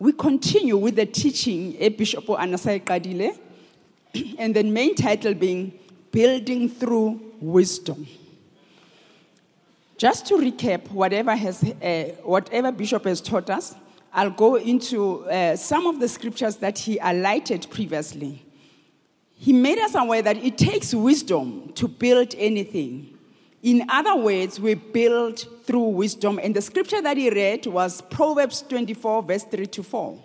we continue with the teaching eh, Bishop Anasai Kadile, and the main title being Building Through Wisdom. Just to recap whatever, has, uh, whatever Bishop has taught us, I'll go into uh, some of the scriptures that he highlighted previously. He made us aware that it takes wisdom to build anything. In other words, we build through wisdom. And the scripture that he read was Proverbs 24, verse 3 to 4.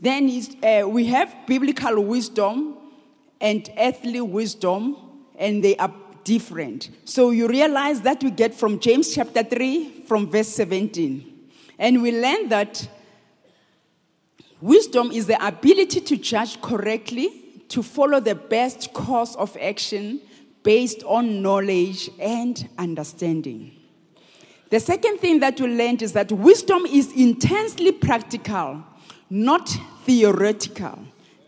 Then uh, we have biblical wisdom and earthly wisdom, and they are different. So you realize that we get from James chapter 3, from verse 17. And we learn that wisdom is the ability to judge correctly, to follow the best course of action based on knowledge and understanding. The second thing that we learned is that wisdom is intensely practical, not theoretical.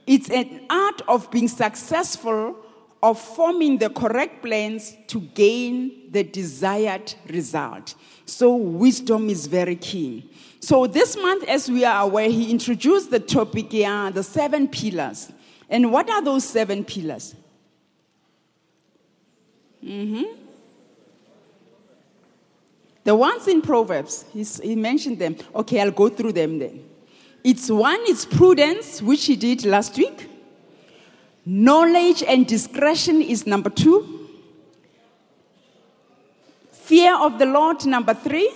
It's an art of being successful of forming the correct plans to gain the desired result. So, wisdom is very key. So, this month, as we are aware, he introduced the topic here, the seven pillars. And what are those seven pillars? Mm-hmm. The ones in Proverbs, he mentioned them. Okay, I'll go through them then. It's one, it's prudence, which he did last week. Knowledge and discretion is number two. Fear of the Lord, number three.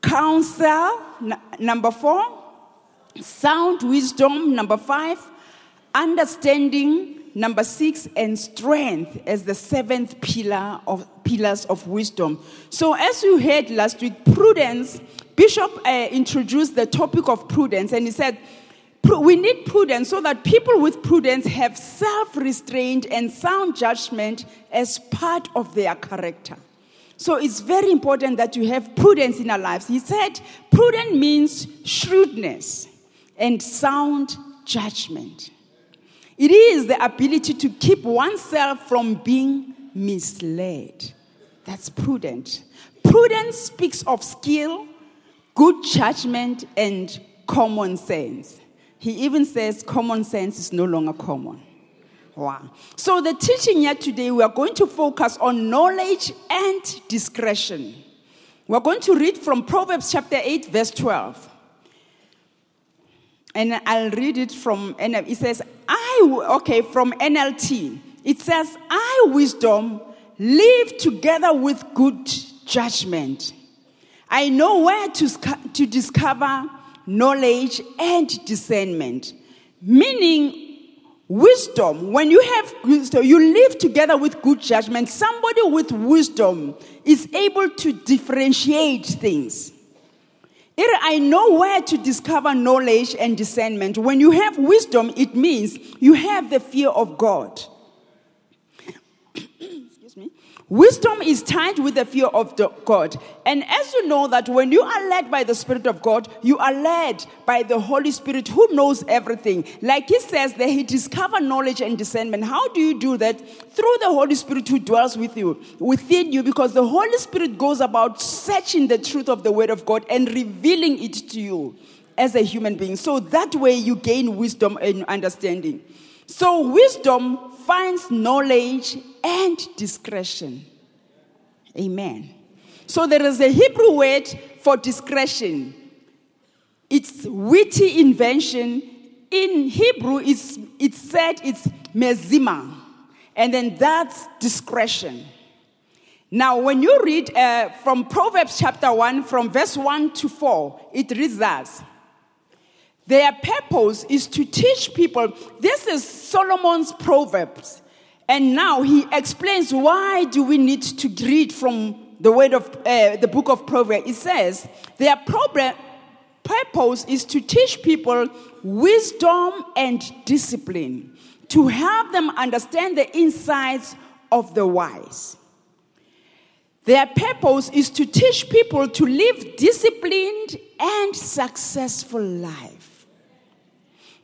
Counsel, n- number four. Sound wisdom, number five. Understanding, number six. And strength as the seventh pillar of pillars of wisdom. So, as you heard last week, prudence, Bishop uh, introduced the topic of prudence and he said, we need prudence so that people with prudence have self restraint and sound judgment as part of their character. So it's very important that you have prudence in our lives. He said, prudent means shrewdness and sound judgment. It is the ability to keep oneself from being misled. That's prudent. Prudence speaks of skill, good judgment, and common sense. He even says common sense is no longer common. Wow. So, the teaching here today, we are going to focus on knowledge and discretion. We're going to read from Proverbs chapter 8, verse 12. And I'll read it from, it says, I, okay, from NLT. It says, I, wisdom, live together with good judgment. I know where to, to discover knowledge, and discernment. Meaning, wisdom, when you have wisdom, you live together with good judgment. Somebody with wisdom is able to differentiate things. I know where to discover knowledge and discernment. When you have wisdom, it means you have the fear of God. Wisdom is tied with the fear of the God. And as you know that when you are led by the Spirit of God, you are led by the Holy Spirit who knows everything. Like he says that he discover knowledge and discernment. How do you do that? Through the Holy Spirit who dwells with you, within you, because the Holy Spirit goes about searching the truth of the Word of God and revealing it to you as a human being. So that way you gain wisdom and understanding. So wisdom finds knowledge and discretion. Amen. So there is a Hebrew word for discretion. It's witty invention. In Hebrew, it's, it's said it's mezima. And then that's discretion. Now, when you read uh, from Proverbs chapter 1, from verse 1 to 4, it reads thus. Their purpose is to teach people. This is Solomon's Proverbs. And now he explains why do we need to read from the word of uh, the book of Proverbs. It says their problem, purpose is to teach people wisdom and discipline, to help them understand the insights of the wise. Their purpose is to teach people to live disciplined and successful life.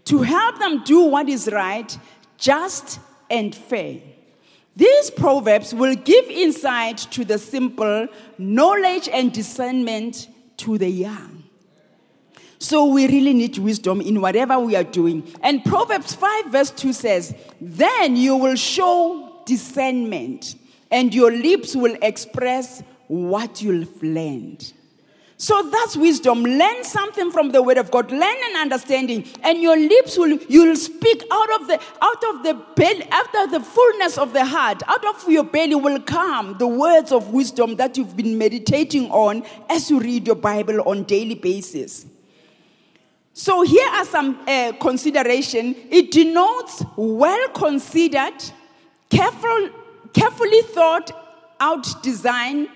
To help them do what is right, just and fair. These proverbs will give insight to the simple, knowledge and discernment to the young. So we really need wisdom in whatever we are doing. And Proverbs 5, verse 2 says, Then you will show discernment, and your lips will express what you've learned. So that's wisdom. Learn something from the word of God. Learn an understanding, and your lips will you'll speak out of the out of the belly, out of the fullness of the heart, out of your belly will come the words of wisdom that you've been meditating on as you read your Bible on daily basis. So here are some uh, consideration. It denotes well considered, careful, carefully thought out design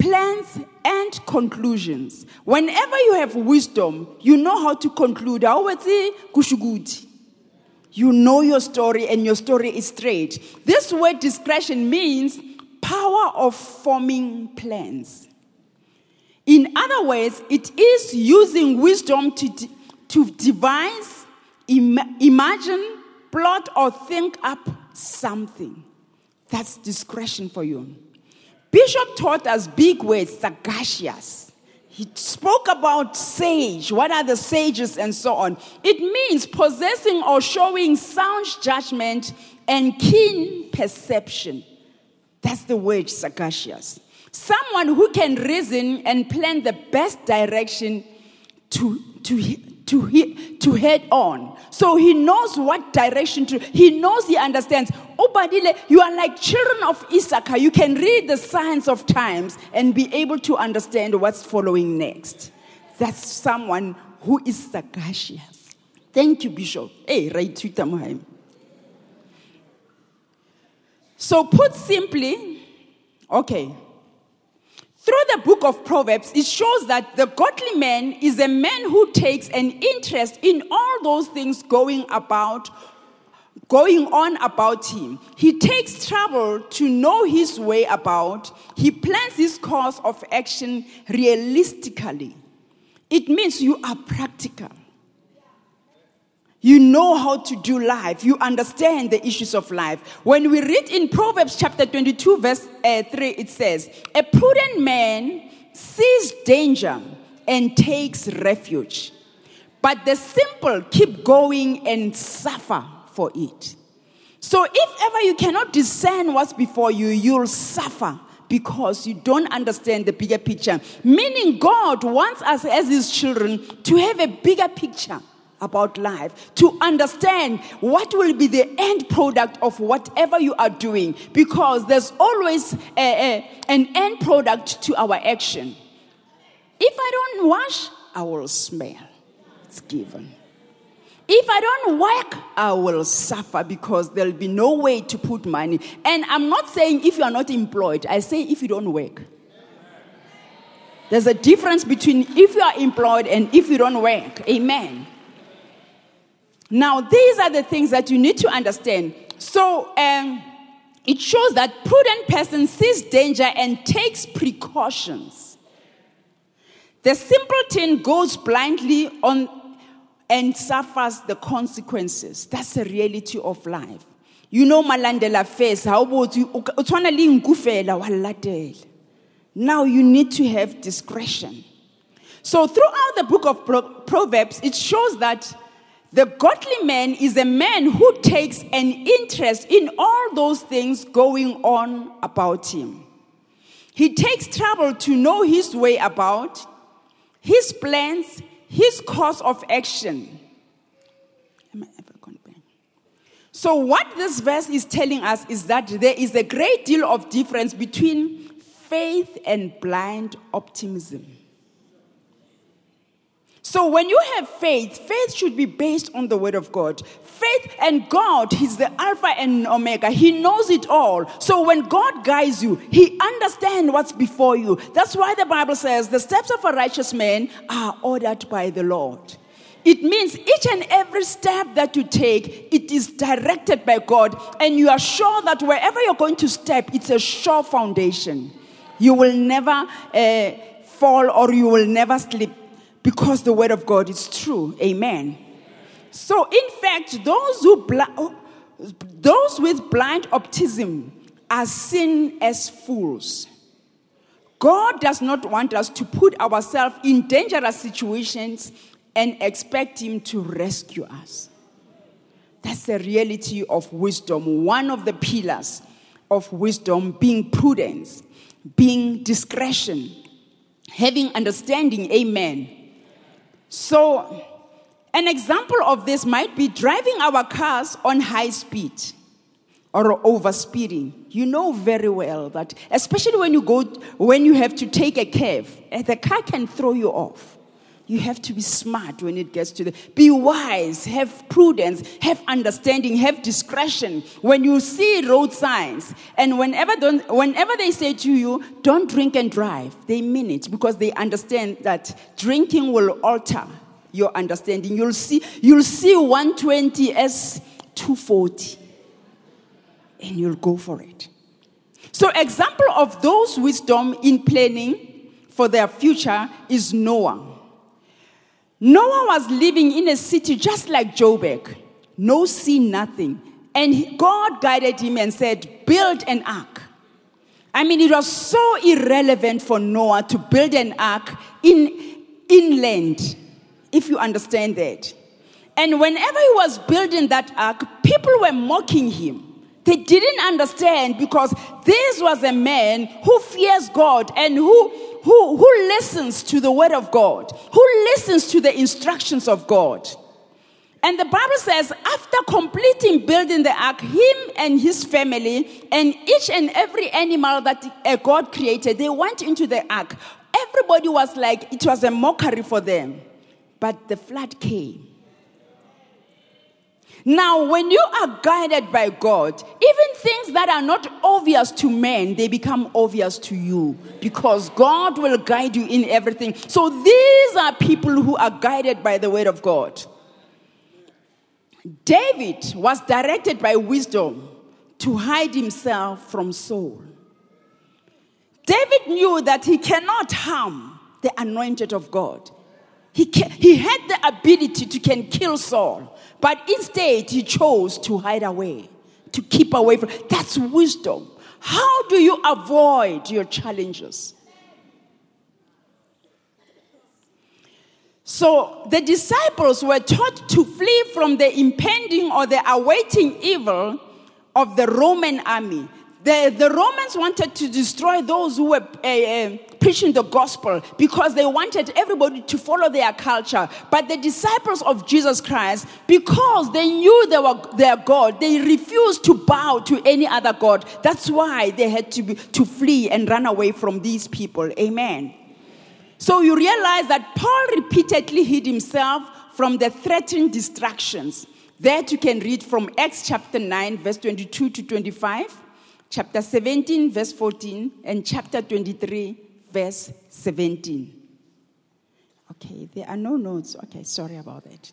plans and conclusions. Whenever you have wisdom, you know how to conclude. You know your story and your story is straight. This word discretion means power of forming plans. In other words, it is using wisdom to, to devise, Im- imagine, plot, or think up something. That's discretion for you. Bishop taught us big words, sagacious. He spoke about sage. What are the sages and so on? It means possessing or showing sound judgment and keen perception. That's the word sagacious. Someone who can reason and plan the best direction to, to, to, to head on. So he knows what direction to, he knows, he understands. Oh, Badile, you are like children of Issachar. You can read the signs of times and be able to understand what's following next. That's someone who is sagacious. Thank you, Bishop. Eh, hey, right, Twitter, So, put simply, okay, through the book of Proverbs, it shows that the godly man is a man who takes an interest in all those things going about going on about him. He takes trouble to know his way about. He plans his course of action realistically. It means you are practical. You know how to do life. You understand the issues of life. When we read in Proverbs chapter 22, verse uh, 3, it says, A prudent man sees danger and takes refuge, but the simple keep going and suffer for it. So, if ever you cannot discern what's before you, you'll suffer because you don't understand the bigger picture. Meaning, God wants us as His children to have a bigger picture about life, to understand what will be the end product of whatever you are doing, because there's always a, a, an end product to our action. If I don't wash, I will smell. It's given. If I don't work, I will suffer because there'll be no way to put money. And I'm not saying if you are not employed, I say if you don't work. There's a difference between if you are employed and if you don't work. Amen. Now, these are the things that you need to understand. So, um, it shows that prudent person sees danger and takes precautions. The simpleton goes blindly on and suffers the consequences. That's the reality of life. You know malandela face how about you Now you need to have discretion. So throughout the book of Proverbs it shows that the godly man is a man who takes an interest in all those things going on about him. He takes trouble to know his way about, his plans, his course of action. So, what this verse is telling us is that there is a great deal of difference between faith and blind optimism. So when you have faith, faith should be based on the word of God. Faith and God, He's the Alpha and Omega. He knows it all. So when God guides you, He understands what's before you. That's why the Bible says the steps of a righteous man are ordered by the Lord. It means each and every step that you take, it is directed by God, and you are sure that wherever you're going to step, it's a sure foundation. You will never uh, fall or you will never slip because the word of God is true. Amen. So, in fact, those who bl- oh, those with blind optimism are seen as fools. God does not want us to put ourselves in dangerous situations and expect Him to rescue us. That's the reality of wisdom. One of the pillars of wisdom being prudence, being discretion, having understanding. Amen. So, an example of this might be driving our cars on high speed or over speeding. You know very well that, especially when you go, when you have to take a curve, the car can throw you off. You have to be smart when it gets to the. Be wise, have prudence, have understanding, have discretion. When you see road signs, and whenever, don't, whenever they say to you, don't drink and drive, they mean it because they understand that drinking will alter your understanding. You'll see, you'll see 120 as 240, and you'll go for it. So, example of those wisdom in planning for their future is Noah. Noah was living in a city just like Joburg. no sea, nothing. And God guided him and said, Build an ark. I mean, it was so irrelevant for Noah to build an ark in inland, if you understand that. And whenever he was building that ark, people were mocking him. They didn't understand because this was a man who fears God and who who, who listens to the word of God, who listens to the instructions of God. And the Bible says, after completing building the ark, him and his family, and each and every animal that uh, God created, they went into the ark. Everybody was like, it was a mockery for them. But the flood came. Now, when you are guided by God, even things that are not obvious to men, they become obvious to you because God will guide you in everything. So, these are people who are guided by the word of God. David was directed by wisdom to hide himself from Saul. David knew that he cannot harm the anointed of God. He, can, he had the ability to can kill Saul. But instead, he chose to hide away, to keep away from. That's wisdom. How do you avoid your challenges? So the disciples were taught to flee from the impending or the awaiting evil of the Roman army. The, the Romans wanted to destroy those who were uh, preaching the gospel because they wanted everybody to follow their culture. But the disciples of Jesus Christ, because they knew they were their God, they refused to bow to any other God. That's why they had to, be, to flee and run away from these people. Amen. So you realize that Paul repeatedly hid himself from the threatened distractions. That you can read from Acts chapter 9, verse 22 to 25 chapter 17, verse 14, and chapter 23, verse 17. Okay, there are no notes. Okay, sorry about that.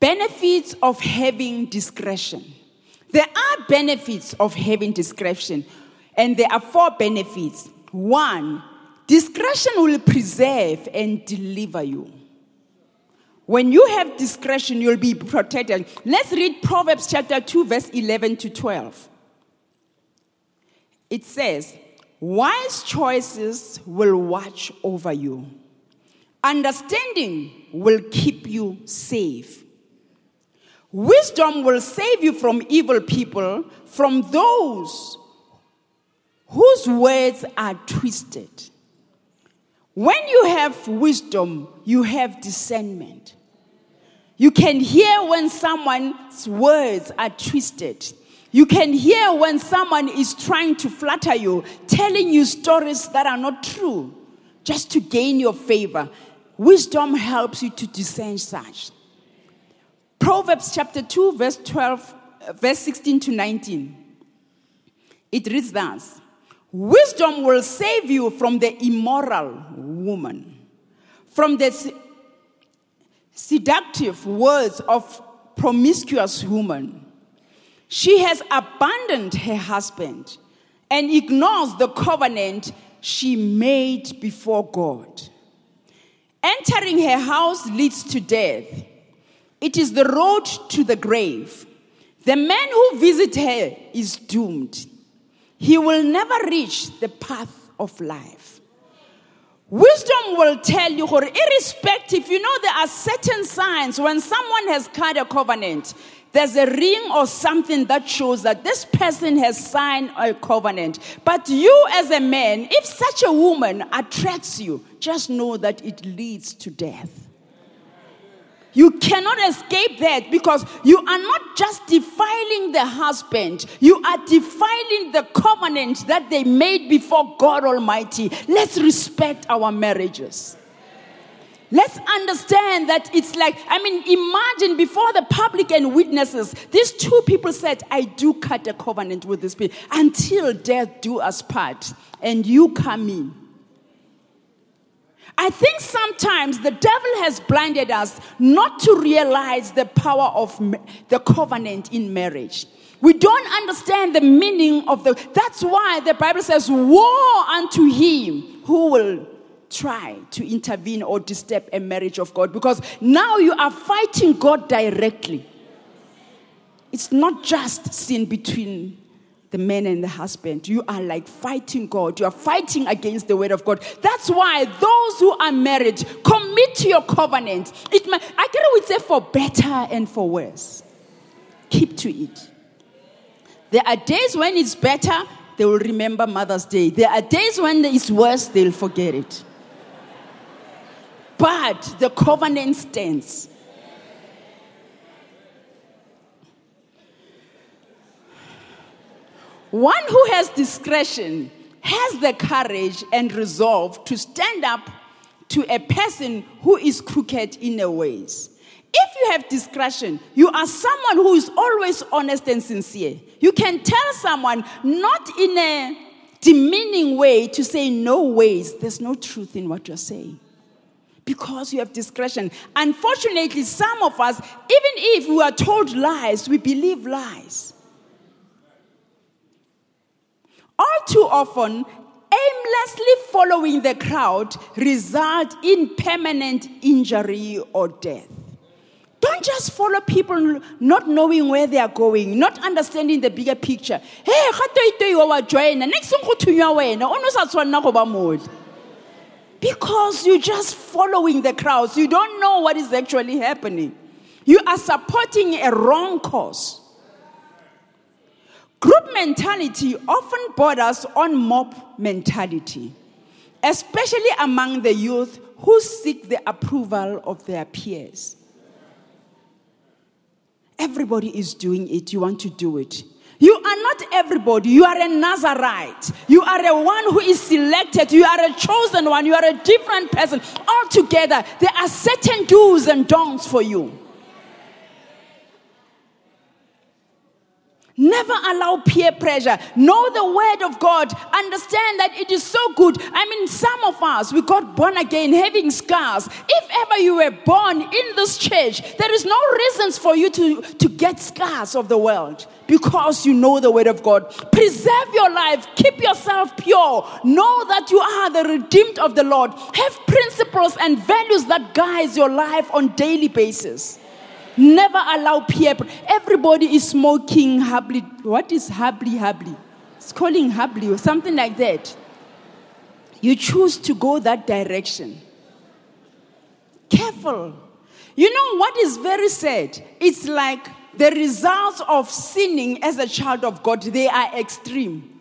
Benefits of having discretion. There are benefits of having discretion, and there are four benefits. One, discretion will preserve and deliver you. When you have discretion, you'll be protected. Let's read Proverbs chapter 2, verse 11 to 12 it says, Wise choices will watch over you, understanding will keep you safe. Wisdom will save you from evil people, from those whose words are twisted. When you have wisdom, you have discernment. You can hear when someone's words are twisted. You can hear when someone is trying to flatter you, telling you stories that are not true, just to gain your favor. Wisdom helps you to discern such. Proverbs chapter 2, verse 12, verse 16 to 19. It reads thus Wisdom will save you from the immoral woman, from the seductive words of promiscuous woman she has abandoned her husband and ignores the covenant she made before God. Entering her house leads to death. It is the road to the grave. The man who visits her is doomed. He will never reach the path of life. Wisdom will tell you, irrespective, you know, there are certain signs when someone has cut a covenant. There's a ring or something that shows that this person has signed a covenant. But you, as a man, if such a woman attracts you, just know that it leads to death. You cannot escape that because you are not just defiling the husband, you are defiling the covenant that they made before God Almighty. Let's respect our marriages. Let's understand that it's like, I mean, imagine before the public and witnesses, these two people said, I do cut a covenant with this people until death do us part. And you come in. I think sometimes the devil has blinded us not to realize the power of the covenant in marriage. We don't understand the meaning of the. That's why the Bible says, Woe unto him who will try to intervene or disturb a marriage of God because now you are fighting God directly. It's not just sin between the man and the husband. You are like fighting God. You are fighting against the word of God. That's why those who are married commit to your covenant. It, I can always say for better and for worse. Keep to it. There are days when it's better, they will remember Mother's Day. There are days when it's worse, they'll forget it. But the covenant stands. One who has discretion has the courage and resolve to stand up to a person who is crooked in a ways. If you have discretion, you are someone who is always honest and sincere. You can tell someone, not in a demeaning way, to say, No ways, there's no truth in what you're saying because you have discretion. Unfortunately, some of us, even if we are told lies, we believe lies. All too often, aimlessly following the crowd result in permanent injury or death. Don't just follow people not knowing where they are going, not understanding the bigger picture. Hey, next because you're just following the crowds. You don't know what is actually happening. You are supporting a wrong cause. Group mentality often borders on mob mentality, especially among the youth who seek the approval of their peers. Everybody is doing it, you want to do it. You are not everybody. You are a Nazarite. You are a one who is selected. You are a chosen one. You are a different person. Altogether, there are certain do's and don'ts for you. Never allow peer pressure. Know the word of God. Understand that it is so good. I mean, some of us, we got born again having scars. If ever you were born in this church, there is no reasons for you to, to get scars of the world because you know the word of God. Preserve your life. Keep yourself pure. Know that you are the redeemed of the Lord. Have principles and values that guides your life on daily basis. Never allow peer. Everybody is smoking habli. What is habli habli? It's calling habli or something like that. You choose to go that direction. Careful. You know what is very sad? It's like the results of sinning as a child of God, they are extreme.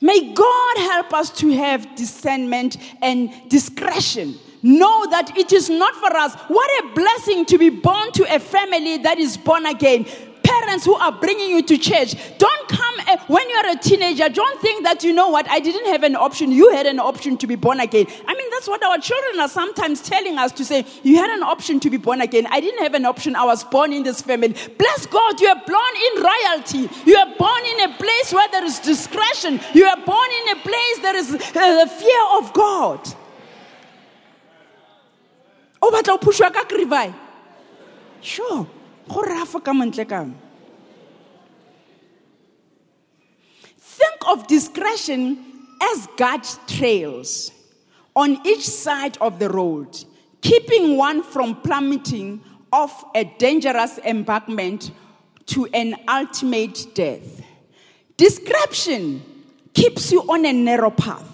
May God help us to have discernment and discretion know that it is not for us. What a blessing to be born to a family that is born again. Parents who are bringing you to church, don't come when you're a teenager. Don't think that you know what I didn't have an option. You had an option to be born again. I mean, that's what our children are sometimes telling us to say. You had an option to be born again. I didn't have an option. I was born in this family. Bless God, you are born in royalty. You are born in a place where there is discretion. You are born in a place there is uh, the fear of God o batla o phušwa ka krivai? Sure go rafa ka mantle kang think of discretion as guard trails on each side of the road keeping one from plummeting off a dangerous embankment to an ultimate death. Description keeps you on a narrow path.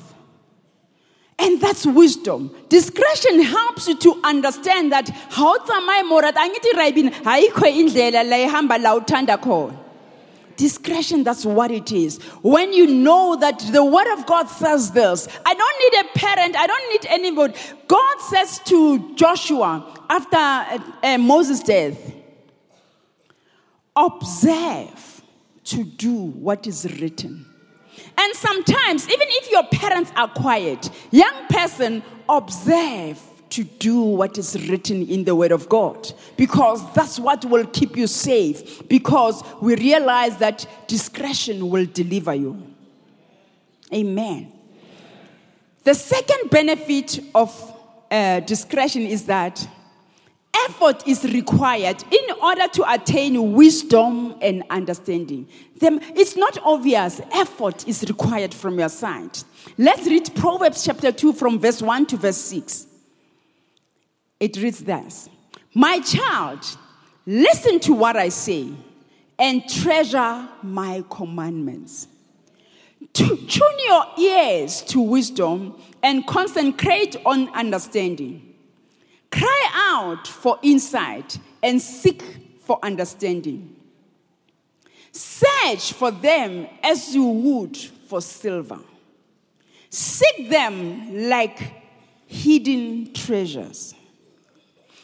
And that's wisdom. Discretion helps you to understand that how tsamaya morat angithi raibini ayikho indlela la ihamba la uthanda khona. Discretion, that's what it is. When you know that the word of God says this, I don't need a parent, I don't need anybody. God says to Joshua after uh, uh, Moses' death, observe to do what is written. And sometimes, even if your parents are quiet, young person, observe to do what is written in the Word of God because that's what will keep you safe. Because we realize that discretion will deliver you. Amen. The second benefit of uh, discretion is that effort is required in order to attain wisdom and understanding. Them, it's not obvious. Effort is required from your side. Let's read Proverbs chapter 2 from verse 1 to verse 6. It reads thus My child, listen to what I say and treasure my commandments. Tune your ears to wisdom and concentrate on understanding. Cry out for insight and seek for understanding. Search for them as you would for silver. Seek them like hidden treasures.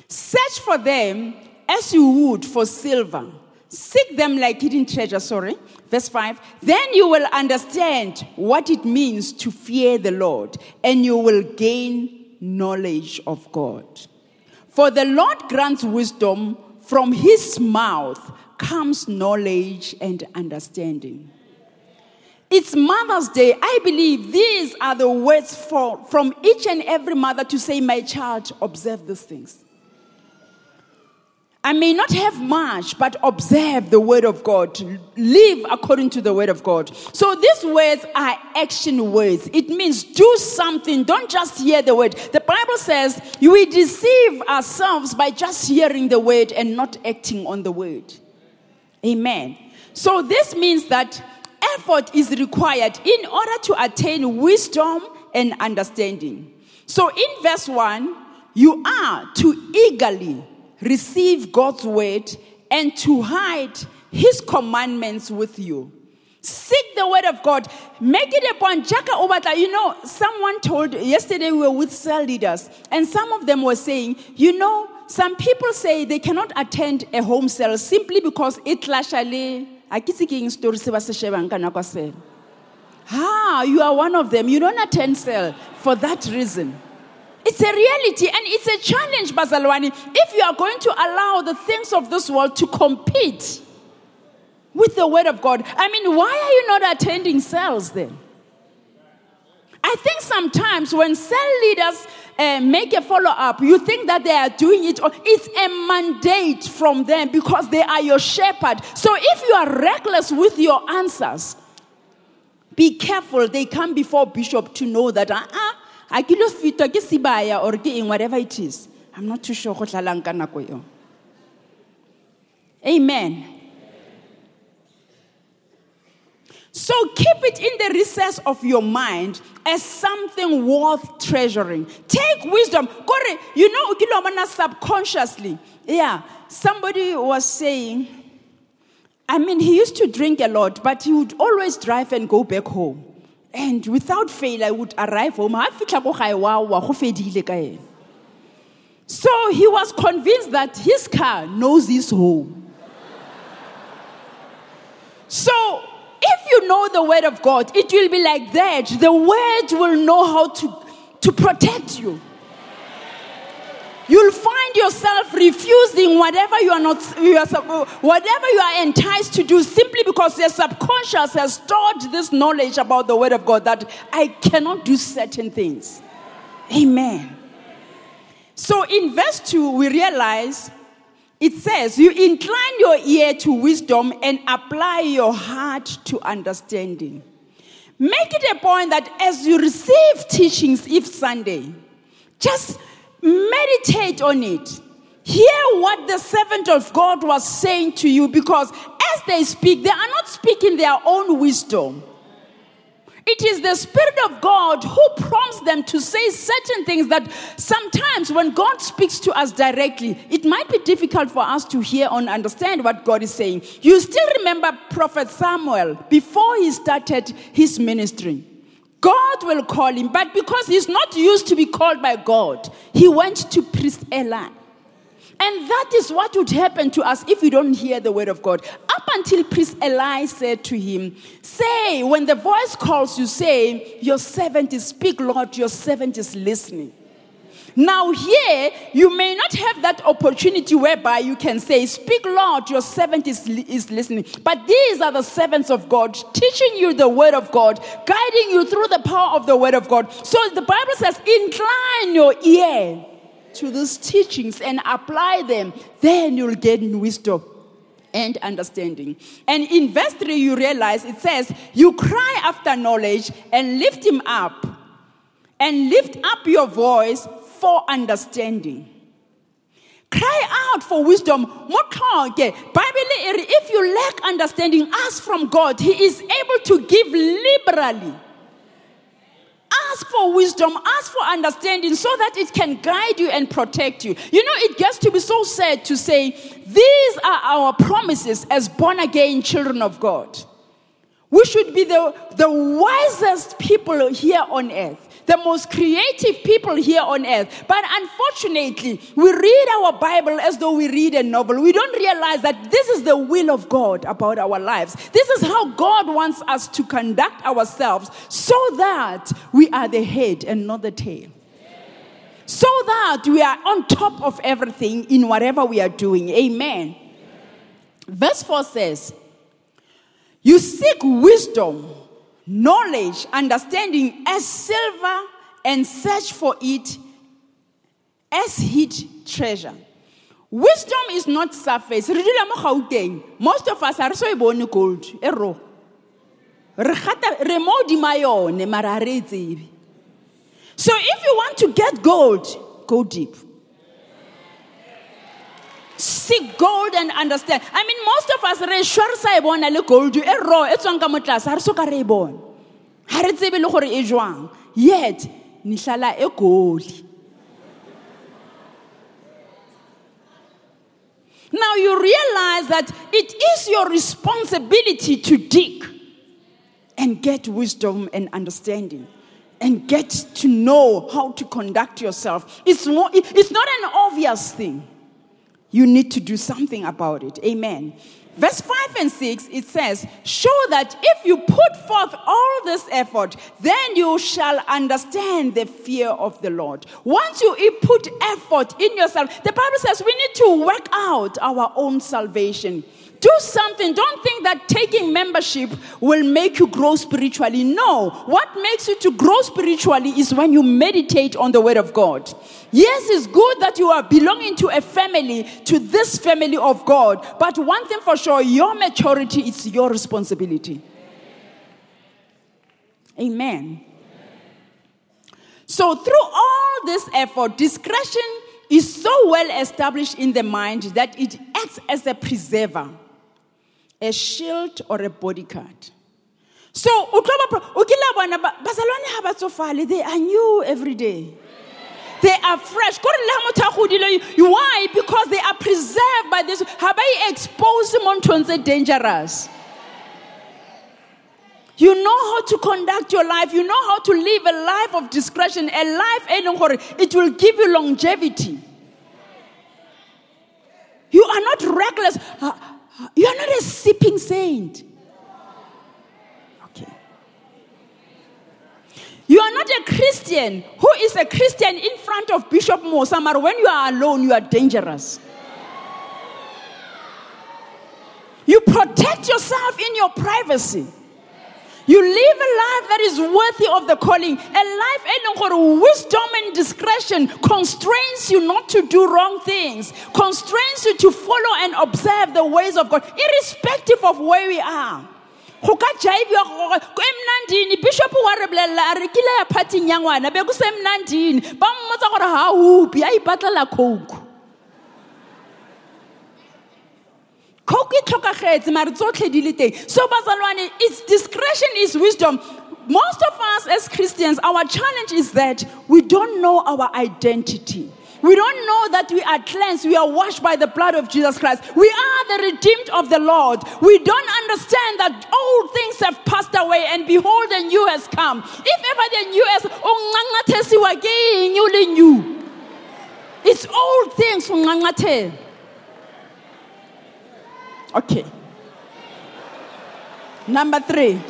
Search for them as you would for silver. Seek them like hidden treasures, sorry. Verse 5. Then you will understand what it means to fear the Lord, and you will gain knowledge of God. For the Lord grants wisdom, from his mouth comes knowledge and understanding. It's Mother's Day. I believe these are the words for, from each and every mother to say, My child, observe these things. I may not have much, but observe the word of God. Live according to the word of God. So these words are action words. It means do something. Don't just hear the word. The Bible says we deceive ourselves by just hearing the word and not acting on the word. Amen. So this means that effort is required in order to attain wisdom and understanding. So in verse 1, you are to eagerly receive God's word and to hide his commandments with you. Seek the word of God. Make it a point. Jaka Obata, you know, someone told yesterday we were with cell leaders, and some of them were saying, you know, some people say they cannot attend a home cell simply because it lashale. Ah, you are one of them. You don't attend cell for that reason. It's a reality and it's a challenge, Bazalwani. If you are going to allow the things of this world to compete with the Word of God, I mean, why are you not attending cells then? I think sometimes when cell leaders uh, make a follow up, you think that they are doing it, it's a mandate from them because they are your shepherd. So if you are reckless with your answers, be careful. They come before bishop to know that, uh-uh, a ke lo fetwa ke sebaya or ke eng whatever it is. I'm not too sure go tlalang ka nako eo. Amen. So keep it in the recess of your mind as something worth treasuring. Take wisdom. Kore you know ke lo subconsciously. Yeah somebody was saying I mean, he used to drink a lot, but he would always drive and go back home. And without fail, I would arrive home. So he was convinced that his car knows his home. So if you know the word of God, it will be like that. The word will know how to, to protect you. You'll find yourself refusing whatever you are not, you are, whatever you are enticed to do simply because your subconscious has stored this knowledge about the Word of God that I cannot do certain things. Amen. So in verse 2, we realize it says, You incline your ear to wisdom and apply your heart to understanding. Make it a point that as you receive teachings each Sunday, just Meditate on it. Hear what the servant of God was saying to you because as they speak, they are not speaking their own wisdom. It is the Spirit of God who prompts them to say certain things that sometimes when God speaks to us directly, it might be difficult for us to hear and understand what God is saying. You still remember Prophet Samuel before he started his ministry. God will call him, but because he's not used to be called by God, he went to priest Eli. And that is what would happen to us if we don't hear the word of God. Up until priest Eli said to him, Say, when the voice calls you, say, Your servant is, speak, Lord, your servant is listening. Now, here, you may not have that opportunity whereby you can say, Speak, Lord, your servant is, is listening. But these are the servants of God, teaching you the word of God, guiding you through the power of the word of God. So the Bible says, Incline your ear to these teachings and apply them, then you'll gain wisdom and understanding. And in verse 3, you realize it says, You cry after knowledge and lift him up, and lift up your voice for understanding. Cry out for wisdom. Bible if you lack understanding, ask from God. He is able to give liberally. Ask for wisdom, ask for understanding so that it can guide you and protect you. You know, it gets to be so sad to say, these are our promises as born again children of God. We should be the, the wisest people here on earth the most creative people here on earth. But unfortunately, we read our Bible as though we read a novel. We don't realize that this is the will of God about our lives. This is how God wants us to conduct ourselves so that we are the head and not the tail. So that we are on top of everything in whatever we are doing. Amen. Verse 4 says, You seek wisdom knowledge, understanding as silver, and search for it as hid treasure. Wisdom is not surface. Most of us are so born gold. So if you want to get gold, go deep. Seek gold and understand. I mean, most of us re sure sa e bona le gold e raw e tswang ka mo tlase ha re soka re bona. Ha re tsebe le gore e jwang. Yet ni hlala e goli. Now you realize that it is your responsibility to dig and get wisdom and understanding and get to know how to conduct yourself. It's, more, it's not an obvious thing you need to do something about it. Amen. Verse 5 and 6, it says, Show that if you put forth all this effort, then you shall understand the fear of the Lord. Once you put effort in yourself, the Bible says we need to work out our own salvation. Do something. Don't think that taking membership will make you grow spiritually. No. What makes you to grow spiritually is when you meditate on the Word of God. Yes, it's good that you are belonging to a family, to this family of God. But one thing for sure, your maturity is your responsibility. Amen. So, through all this effort, discretion is so well established in the mind that it acts as a preserver a shield or a bodyguard. So, they are new every day. They are fresh. Why? Because they are preserved by this. How about expose them dangerous? You know how to conduct your life. You know how to live a life of discretion, a life it will give you longevity. You are not reckless. You are not a sipping saint. Okay. You are not a Christian who is a Christian in front of Bishop Mosamar. When you are alone, you are dangerous. You protect yourself in your privacy. You live a life that is worthy of the calling. A life where wisdom and discretion constrains you not to do wrong things, constrains you to follow and observe the ways of God, irrespective of where we are. go ka gore ko wa re re kile ya ngwana be se ba mmotsa gore a ipatlela so bazalwane its discretion is wisdom most of us as Christians, our challenge is that we don't know our identity. We don't know that we are cleansed. We are washed by the blood of Jesus Christ. We are the redeemed of the Lord. We don't understand that old things have passed away and behold, the new has come. If ever the new has, oh. It's old things. Okay. Number three.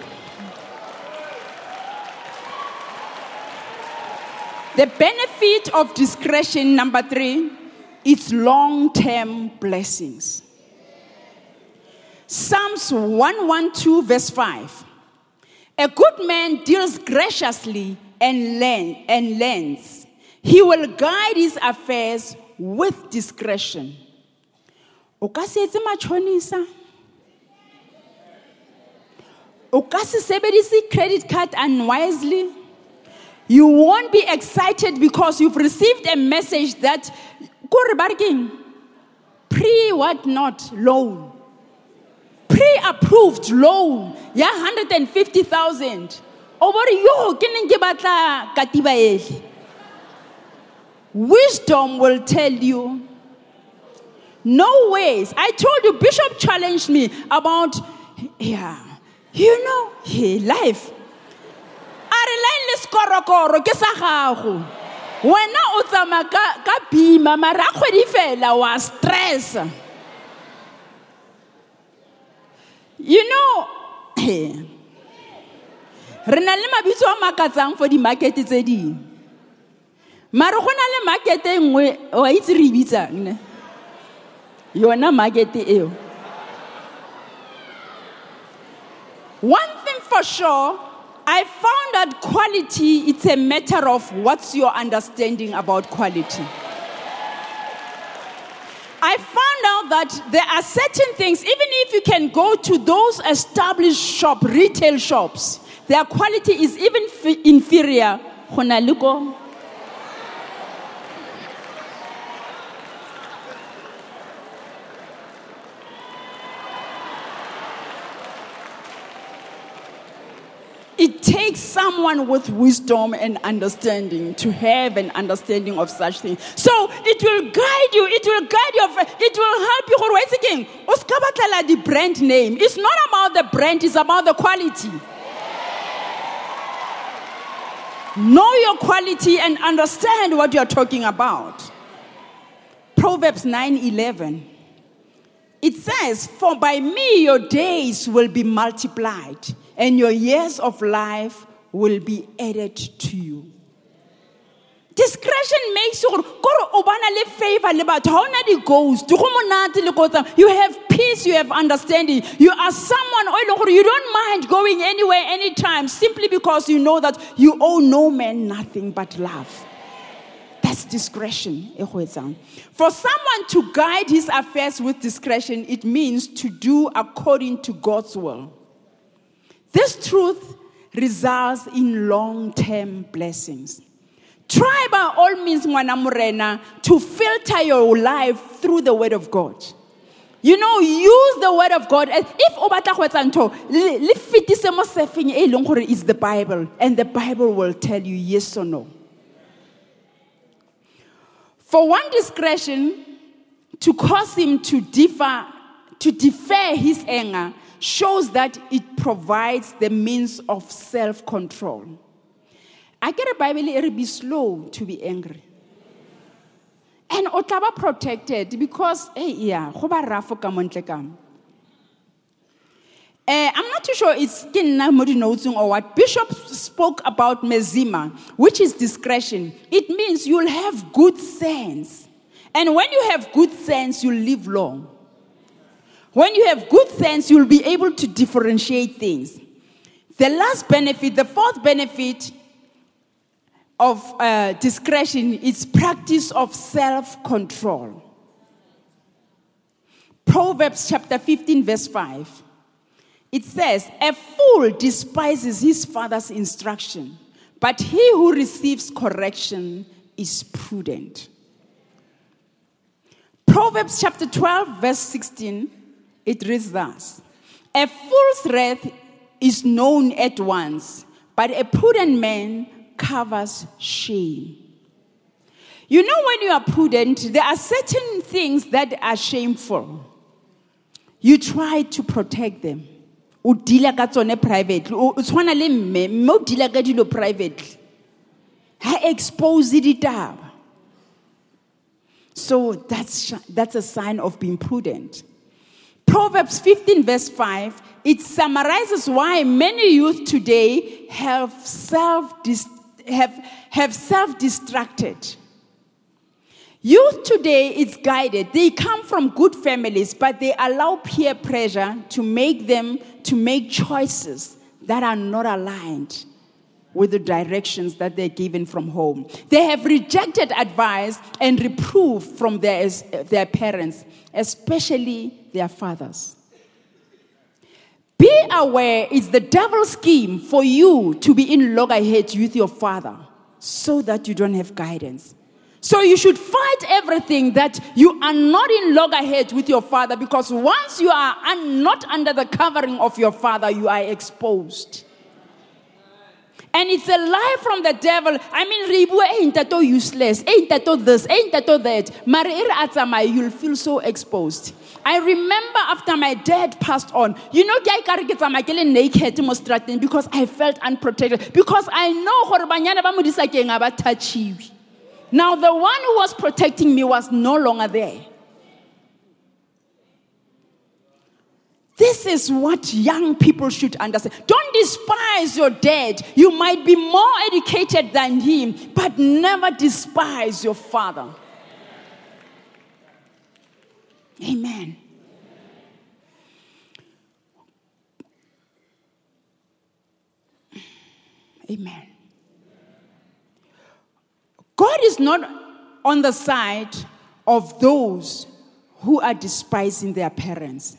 The benefit of discretion, number three, it's long term blessings. Psalms 112, verse 5. A good man deals graciously and, lend, and lends. He will guide his affairs with discretion. O ka se etse matšhonisa o ka se sebedise credit card unwisely? You won't be excited because you've received a message that pre what not? Loan. Pre-approved loan. Ya 150,000 o bore yo ke neng ke batla katiba ele wisdom will tell you no ways. I told you bishop challenged me about yeah you know life. A re line le sekorokoro ke sa gago. Wena o tsamaya ka bima mara a kgwedi fela wa stress. You know re na le mabitso a makatsang for di-market tse dingwe mare go na le market e nngwe wa itse re e ne yona market eo one thing for sure I found that quality, it's a matter of what's your understanding about quality. I found out that there are certain things, even if you can go to those established shop, retail shops, their quality is even f- inferior. It takes someone with wisdom and understanding to have an understanding of such things. So it will guide you, it will guide your, it will help you. What's again? the brand name. It's not about the brand, it's about the quality. Know your quality and understand what you're talking about. Proverbs 9 11. It says, For by me your days will be multiplied and your years of life will be added to you. Discretion makes you le favor le monate le you have peace you have understanding. You are someone you don't mind going anywhere anytime simply because you know that you owe no man nothing but love. That's discretion for someone to guide his affairs with discretion it means to do according to god's will this truth results in long term blessings. Try by all means, Mwana to filter your life through the Word of God. You know, use the Word of God. If o batla go etsa ntho, le is the Bible, and the Bible will tell you yes or no. For one discretion, to cause him to differ, to defer his anger, shows that it provides the means of self control. I get a Bible, it be slow to be angry. And o protected because, eh, hey, yeah, go ba rafo eh, I'm not too sure it's in notes or what. Bishop spoke about mezima, which is discretion. It means you'll have good sense. And when you have good sense, you'll live long. When you have good sense, you'll be able to differentiate things. The last benefit, the fourth benefit of uh, discretion is practice of self control. Proverbs chapter 15, verse 5. It says, A fool despises his father's instruction, but he who receives correction is prudent. Proverbs chapter 12, verse 16 it reads thus A fool's wrath is known at once, but a prudent man covers shame. You know, when you are prudent, there are certain things that are shameful. You try to protect them. O deala ka tsone privately. O tshwana le mme, mme o deala ka dilo privately. Ha expose ditaba. So that's, that's a sign of being prudent. Proverbs 15, verse 5, it summarizes why many youth today have self have, have self-distracted. Youth today is guided. They come from good families, but they allow peer pressure to make them to make choices that are not aligned with the directions that they're given from home. They have rejected advice and reproof from their, their parents, especially their fathers. Be aware it's the devil's scheme for you to be in loggerheads with your father so that you don't have guidance. So you should fight everything that you are not in loggerheads with your father because once you are not under the covering of your father, you are exposed. And it's a lie from the devil. I mean, ribu ain't that useless, ain't that this, ain't that that. Mari you'll feel so exposed. I remember after my dad passed on, you know, I naked because I felt unprotected. Because I know Now the one who was protecting me was no longer there. This is what young people should understand. Don't despise your dad. You might be more educated than him, but never despise your father. Amen. Amen. God is not on the side of those who are despising their parents.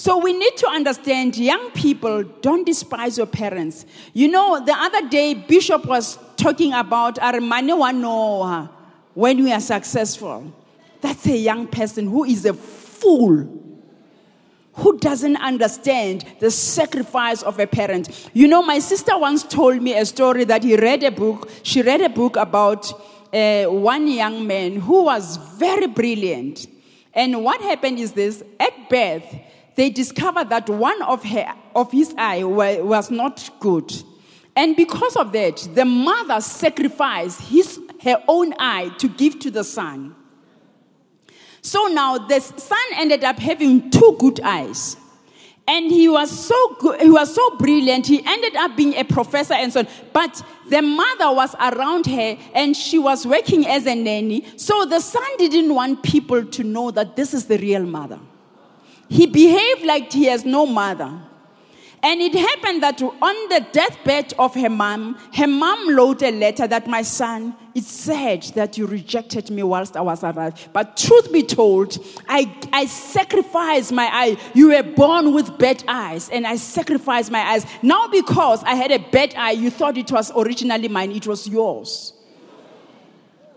So we need to understand young people don't despise your parents. You know, the other day Bishop was talking about Armani Wanoa when we are successful. That's a young person who is a fool. Who doesn't understand the sacrifice of a parent? You know, my sister once told me a story that he read a book. She read a book about uh, one young man who was very brilliant. And what happened is this at birth, they discovered that one of, her, of his eye was not good. And because of that, the mother sacrificed his, her own eye to give to the son. So now the son ended up having two good eyes. And he was so good, he was so brilliant. He ended up being a professor and so on. But the mother was around her and she was working as a nanny. So the son didn't want people to know that this is the real mother. He behaved like he has no mother. And it happened that on the deathbed of her mom, her mom wrote a letter that my son, it said that you rejected me whilst I was alive. But truth be told, I, I sacrificed my eye. You were born with bad eyes, and I sacrificed my eyes. Now, because I had a bad eye, you thought it was originally mine, it was yours.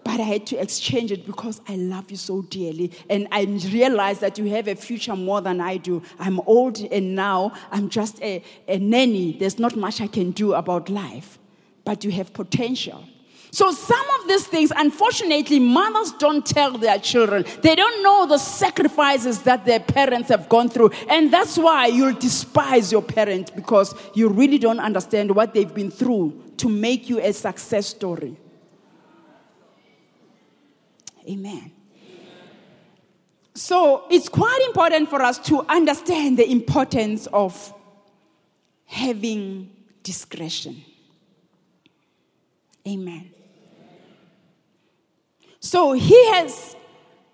But I had to exchange it because I love you so dearly. And I realized that you have a future more than I do. I'm old and now I'm just a, a nanny. There's not much I can do about life. But you have potential. So, some of these things, unfortunately, mothers don't tell their children. They don't know the sacrifices that their parents have gone through. And that's why you'll despise your parents because you really don't understand what they've been through to make you a success story. Amen. So it's quite important for us to understand the importance of having discretion. Amen. So he has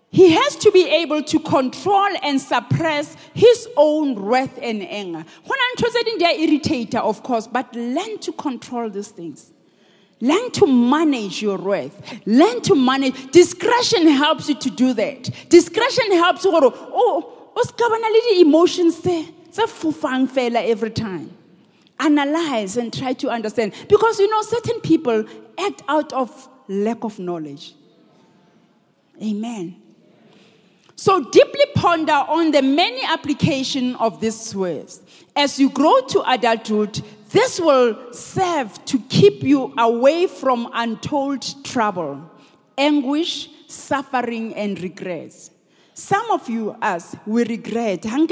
he has to be able to control and suppress his own wrath and anger. When I'm interested in their irritator, of course, but learn to control these things. Learn to manage your wrath. Learn to manage. Discretion helps you to do that. Discretion helps you. Oh, oh, emotions there. It's a fufang fella every time. Analyze and try to understand. Because you know, certain people act out of lack of knowledge. Amen. So deeply ponder on the many application of these words. As you grow to adulthood, This will serve to keep you away from untold trouble, anguish, suffering, and regrets. Some of you, us, we regret. Thank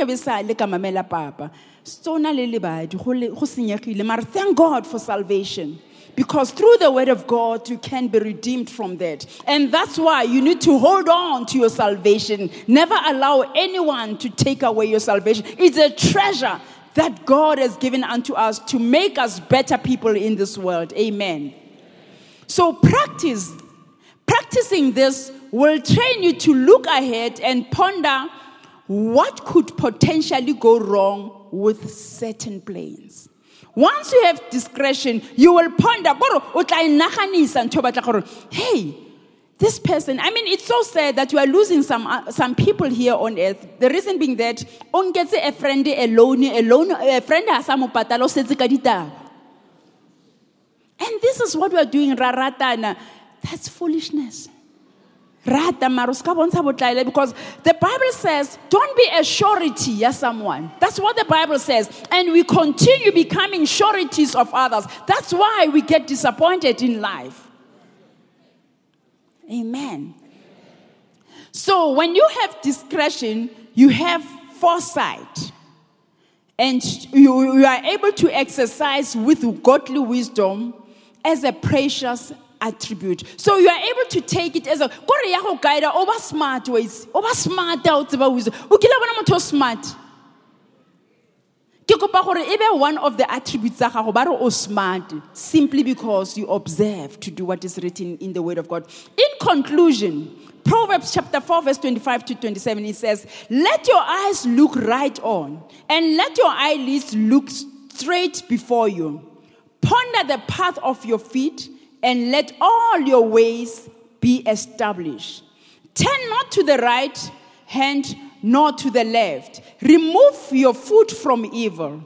God for salvation. Because through the word of God, you can be redeemed from that. And that's why you need to hold on to your salvation. Never allow anyone to take away your salvation. It's a treasure that God has given unto us to make us better people in this world. Amen. So practice. Practicing this will train you to look ahead and ponder what could potentially go wrong with certain plans. Once you have discretion, you will ponder, "Boro, o tla inaganisa ntho e batla gore, hey, this person, I mean, it's so sad that you are losing some, uh, some people here on earth. The reason being that, o nketse a friend alone, alone, a friend ha sa mo patala, o setse ka ditaba. And this is what we are doing, raratana. That's foolishness. Because the Bible says, don't be a surety ya someone. That's what the Bible says. And we continue becoming sureties of others. That's why we get disappointed in life. Amen. So when you have discretion, you have foresight. And you, you are able to exercise with godly wisdom as a precious attribute. So you are able to take it as a over smart ways. Over smart out wisdom. Smart. Ke kopa gore e one of the attributes tsa gago ba re o smart simply because you observe to do what is written in the word of God. In conclusion, Proverbs chapter 4 verse 25 to 27 it says, "Let your eyes look right on and let your eyelids look straight before you. Ponder the path of your feet and let all your ways be established. Turn not to the right hand nor to the left. Remove your foot from evil.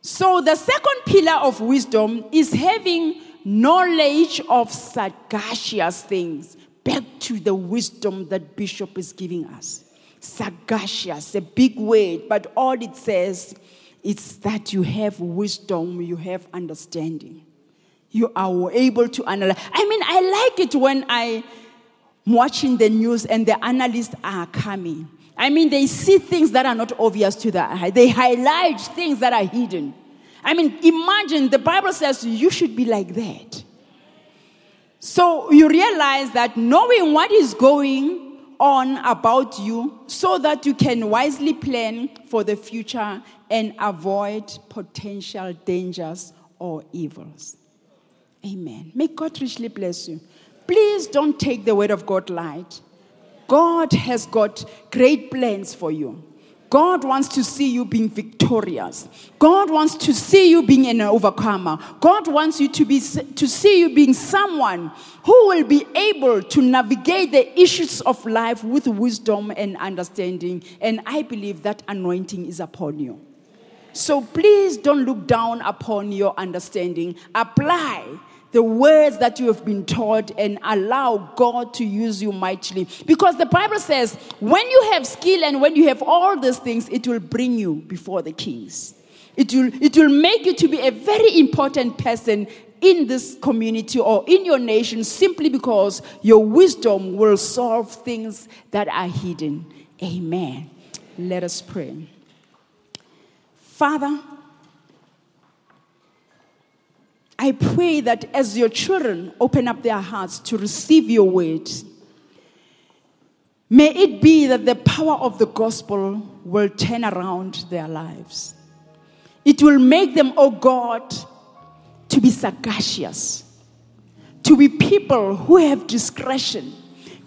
So, the second pillar of wisdom is having knowledge of sagacious things. Back to the wisdom that Bishop is giving us. Sagacious, a big word, but all it says is that you have wisdom, you have understanding. You are able to analyze. I mean, I like it when I am watching the news and the analysts are coming. I mean, they see things that are not obvious to the eye. They highlight things that are hidden. I mean, imagine the Bible says you should be like that. So you realize that knowing what is going on about you so that you can wisely plan for the future and avoid potential dangers or evils. Amen. May God richly bless you. Please don't take the word of God light. God has got great plans for you. God wants to see you being victorious. God wants to see you being an overcomer. God wants you to be to see you being someone who will be able to navigate the issues of life with wisdom and understanding. And I believe that anointing is upon you. So please don't look down upon your understanding. Apply the words that you have been taught and allow God to use you mightily. Because the Bible says, when you have skill and when you have all these things, it will bring you before the kings. It will, it will make you to be a very important person in this community or in your nation simply because your wisdom will solve things that are hidden. Amen. Let us pray. Father, I pray that as your children open up their hearts to receive your word, may it be that the power of the gospel will turn around their lives. It will make them, oh God, to be sagacious, to be people who have discretion,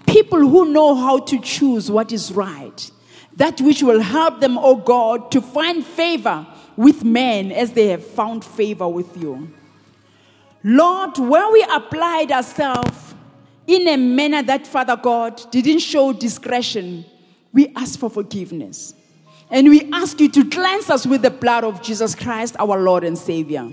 people who know how to choose what is right, that which will help them, oh God, to find favor with men as they have found favor with you. Lord, when we applied ourselves in a manner that, Father God, didn't show discretion, we ask for forgiveness. And we ask you to cleanse us with the blood of Jesus Christ, our Lord and Savior.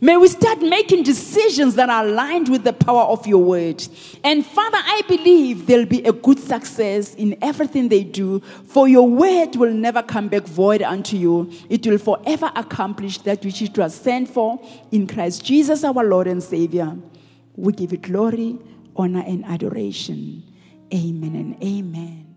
May we start making decisions that are aligned with the power of your word. And Father, I believe there'll be a good success in everything they do, for your word will never come back void unto you. It will forever accomplish that which it was sent for in Christ Jesus, our Lord and Savior. We give it glory, honor, and adoration. Amen and amen.